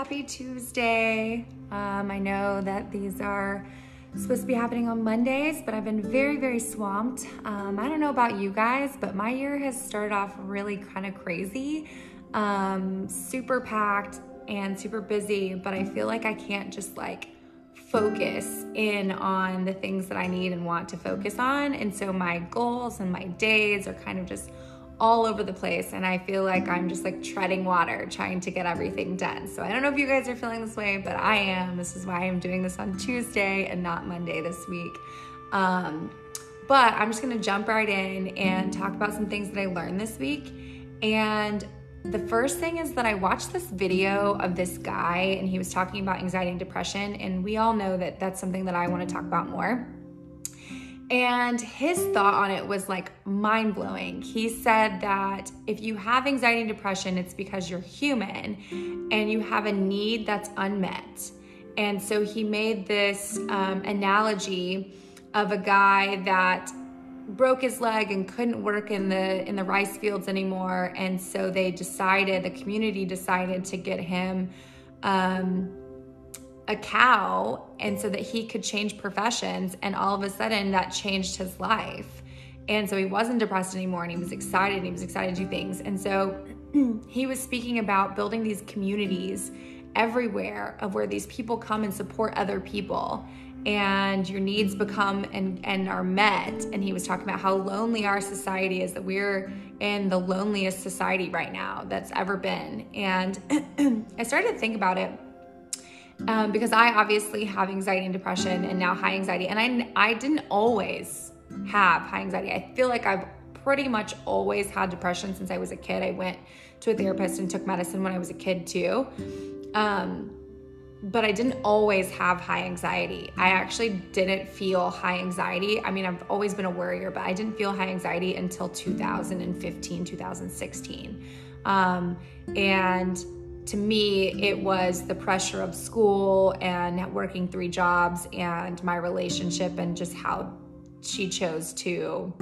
happy Tuesday. Um, I know that these are supposed to be happening on Mondays, but I've been very, very swamped. Um, I don't know about you guys, but my year has started off really kind of crazy, um, super packed and super busy, but I feel like I can't just like focus in on the things that I need and want to focus on. And so my goals and my days are kind of just all over the place and I feel like I'm just like treading water trying to get everything done. So I don't know if you guys are feeling this way, but I am. This is why I'm doing this on Tuesday and not Monday this week. Um, but I'm just gonna jump right in and talk about some things that I learned this week. And the first thing is that I watched this video of this guy and he was talking about anxiety and depression. And we all know that that's something that I wanna talk about more. And his thought on it was like mind blowing. He said that if you have anxiety and depression, it's because you're human and you have a need that's unmet. And so he made this um, analogy of a guy that broke his leg and couldn't work in the in the rice fields anymore and so they decided the community decided to get him um, a cow and so that he could change professions and all of a sudden that changed his life. And so he wasn't depressed anymore and he was excited and he was excited to do things. And so he was speaking about building these communities everywhere of where these people come and support other people. And your needs become and, and are met. And he was talking about how lonely our society is that we're in the loneliest society right now that's ever been. And i started to think about it um, because I obviously have anxiety and depression and now high anxiety. And I, I didn't always have high anxiety. I feel like I've pretty much always had depression since I was a kid. I went to a therapist and took medicine when I was a kid too. Um, but I didn't always have high anxiety. I actually didn't feel high anxiety. I mean, I've always been a worrier, but I didn't feel high anxiety until 2015, 2016. Um, and to me, it was the pressure of school and working three jobs and my relationship and just how she chose to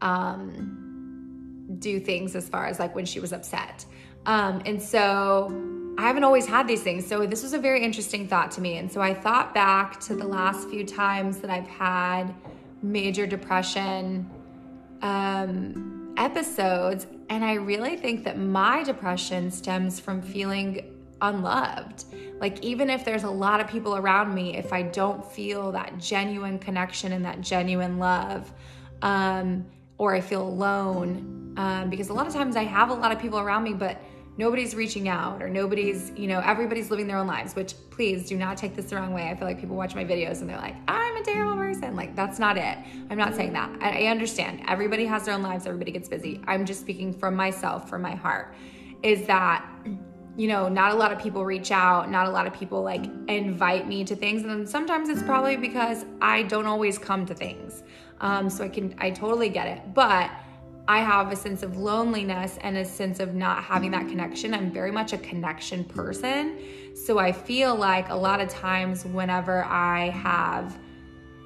um, do things as far as like when she was upset. Um, and so I haven't always had these things. So this was a very interesting thought to me. And so I thought back to the last few times that I've had major depression um, episodes and I really think that my depression stems from feeling unloved. Like, even if there's a lot of people around me, if I don't feel that genuine connection and that genuine love, um, or I feel alone, um, because a lot of times I have a lot of people around me, but nobody's reaching out or nobody's, you know, everybody's living their own lives, which please do not take this the wrong way. I feel like people watch my videos and they're like, I'm a terrible person. Like, that's not it. I'm not saying that. I, I understand. Everybody has their own lives, everybody gets busy. I'm just speaking from myself, from my heart, is that. You know, not a lot of people reach out, not a lot of people like invite me to things. And sometimes it's probably because I don't always come to things. Um, so I can, I totally get it. But I have a sense of loneliness and a sense of not having that connection. I'm very much a connection person. So I feel like a lot of times whenever I have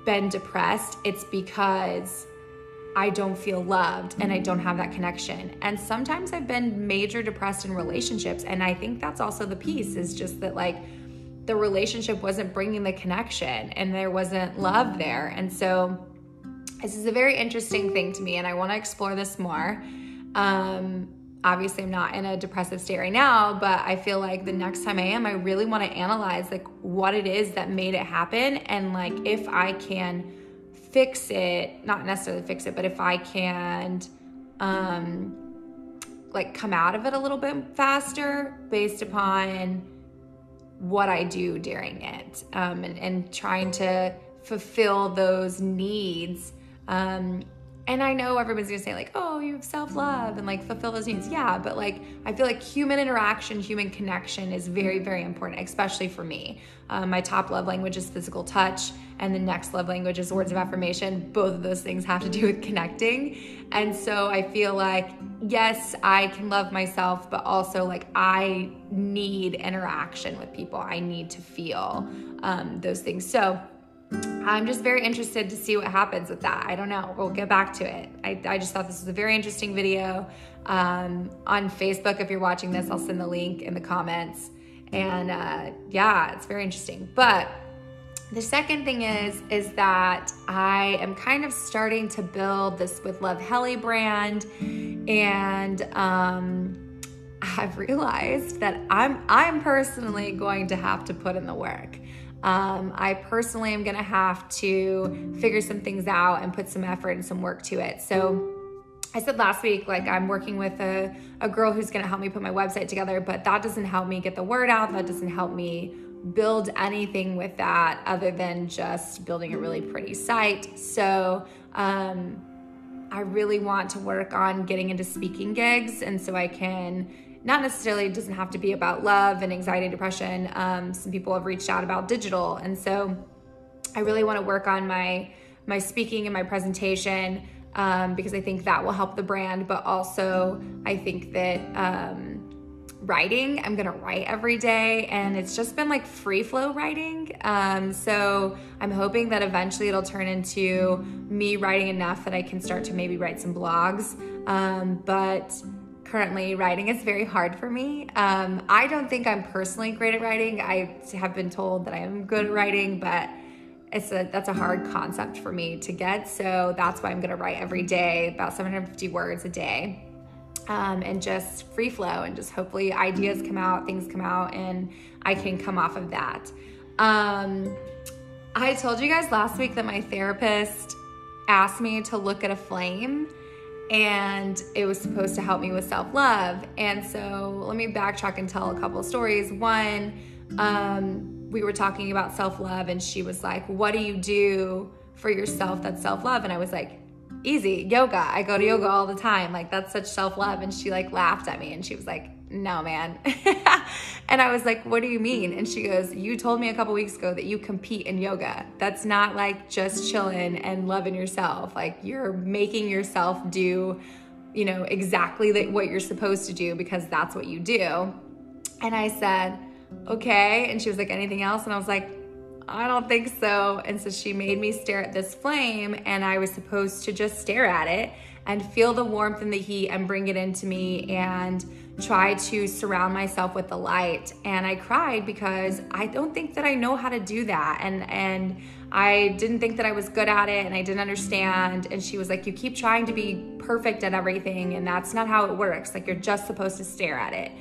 been depressed, it's because I don't feel loved and I don't have that connection. And sometimes I've been major depressed in relationships. And I think that's also the piece is just that, like, the relationship wasn't bringing the connection and there wasn't love there. And so, this is a very interesting thing to me, and I want to explore this more. Um, obviously, I'm not in a depressive state right now, but I feel like the next time I am, I really want to analyze like what it is that made it happen, and like if I can fix it, not necessarily fix it, but if I can, um, like come out of it a little bit faster based upon what I do during it, um, and, and trying to fulfill those needs um, and I know everybody's gonna say, like, oh, you have self love and like fulfill those needs. Yeah, but like, I feel like human interaction, human connection is very, very important, especially for me. Um, my top love language is physical touch, and the next love language is words of affirmation. Both of those things have to do with connecting. And so I feel like, yes, I can love myself, but also like, I need interaction with people, I need to feel um, those things. So, I'm just very interested to see what happens with that. I don't know. We'll get back to it. I, I just thought this was a very interesting video. Um, on Facebook, if you're watching this, I'll send the link in the comments. And uh, yeah, it's very interesting. But the second thing is is that I am kind of starting to build this with Love Helly brand, and um, I've realized that I'm I'm personally going to have to put in the work. Um, I personally am to have to figure some things out and put some effort and some work to it. So. I said last week, like I'm working with a, a girl who's gonna help me put my website together, but that doesn't help me get the word out. That doesn't help me build anything with that other than just building a really pretty site. So, um, I really want to work on getting into speaking gigs, and so I can not necessarily it doesn't have to be about love and anxiety, and depression. Um, some people have reached out about digital, and so I really want to work on my my speaking and my presentation um, because I think that will help the brand. But also, I think that um, writing. I'm gonna write every day, and it's just been like free flow writing. Um, so I'm hoping that eventually it'll turn into me writing enough that I can start to maybe write some blogs. Um, but currently, writing is very hard for me. Um, I don't think I'm personally great at writing. I have been told that I am good at writing, but it's a that's a hard concept for me to get. So that's why I'm gonna write every day, about 750 words a day um, and just free flow and just hopefully ideas come out, things come out, and I can come off of that. Um, I told you guys last week that my therapist asked me to look at a flame and it was supposed to help me with self love. And so let me backtrack and tell a couple stories. One, um, we were talking about self love, and she was like, What do you do for yourself that's self love? And I was like, easy yoga i go to yoga all the time like that's such self-love and she like laughed at me and she was like no man. And i was like what do you mean? And she goes you told me a couple weeks ago that you compete in yoga. That's not like just chilling and loving yourself. Like you're making yourself do you know exactly what you're supposed to do because that's what you do. And i said okay. And she was like anything else? And i was like I don't think so. And so she made me stare at this flame, and I was supposed to just stare at it and feel the warmth and the heat and bring it into me. And try to surround myself with the light. And I cried because I don't think that I know how to do that. And and I didn't think that I was good at it and I didn't understand. And she was like, You keep trying to be perfect at everything, and that's not how it works. Like, you're just supposed to stare at it.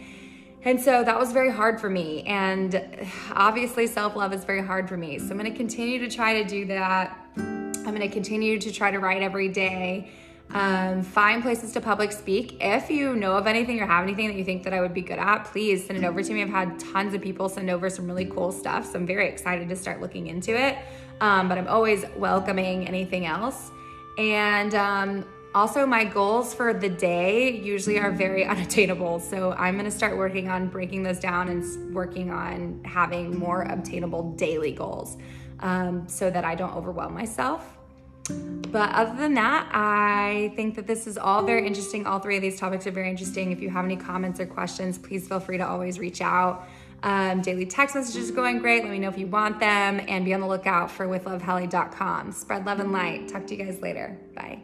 And so that was very hard for me. And obviously, self love is very hard for me. So I'm going to continue to try to do that. I'm going to continue to try to write every day. Um, find places to public speak. If you know of anything or have anything that you think that I would be good at, please send it over to me. I've had tons of people send over some really cool stuff, so I'm very excited to start looking into it. Um, but I'm always welcoming anything else. And um, also, my goals for the day usually are very unattainable. So I'm going to start working on breaking those down and working on having more obtainable daily goals um, so that I don't overwhelm myself. But other than that, I think that this is all very interesting. All three of these topics are very interesting. If you have any comments or questions, please feel free to always reach out. Um, daily text messages are going great. Let me know if you want them and be on the lookout for withlovehelly.com. Spread love and light. Talk to you guys later. Bye.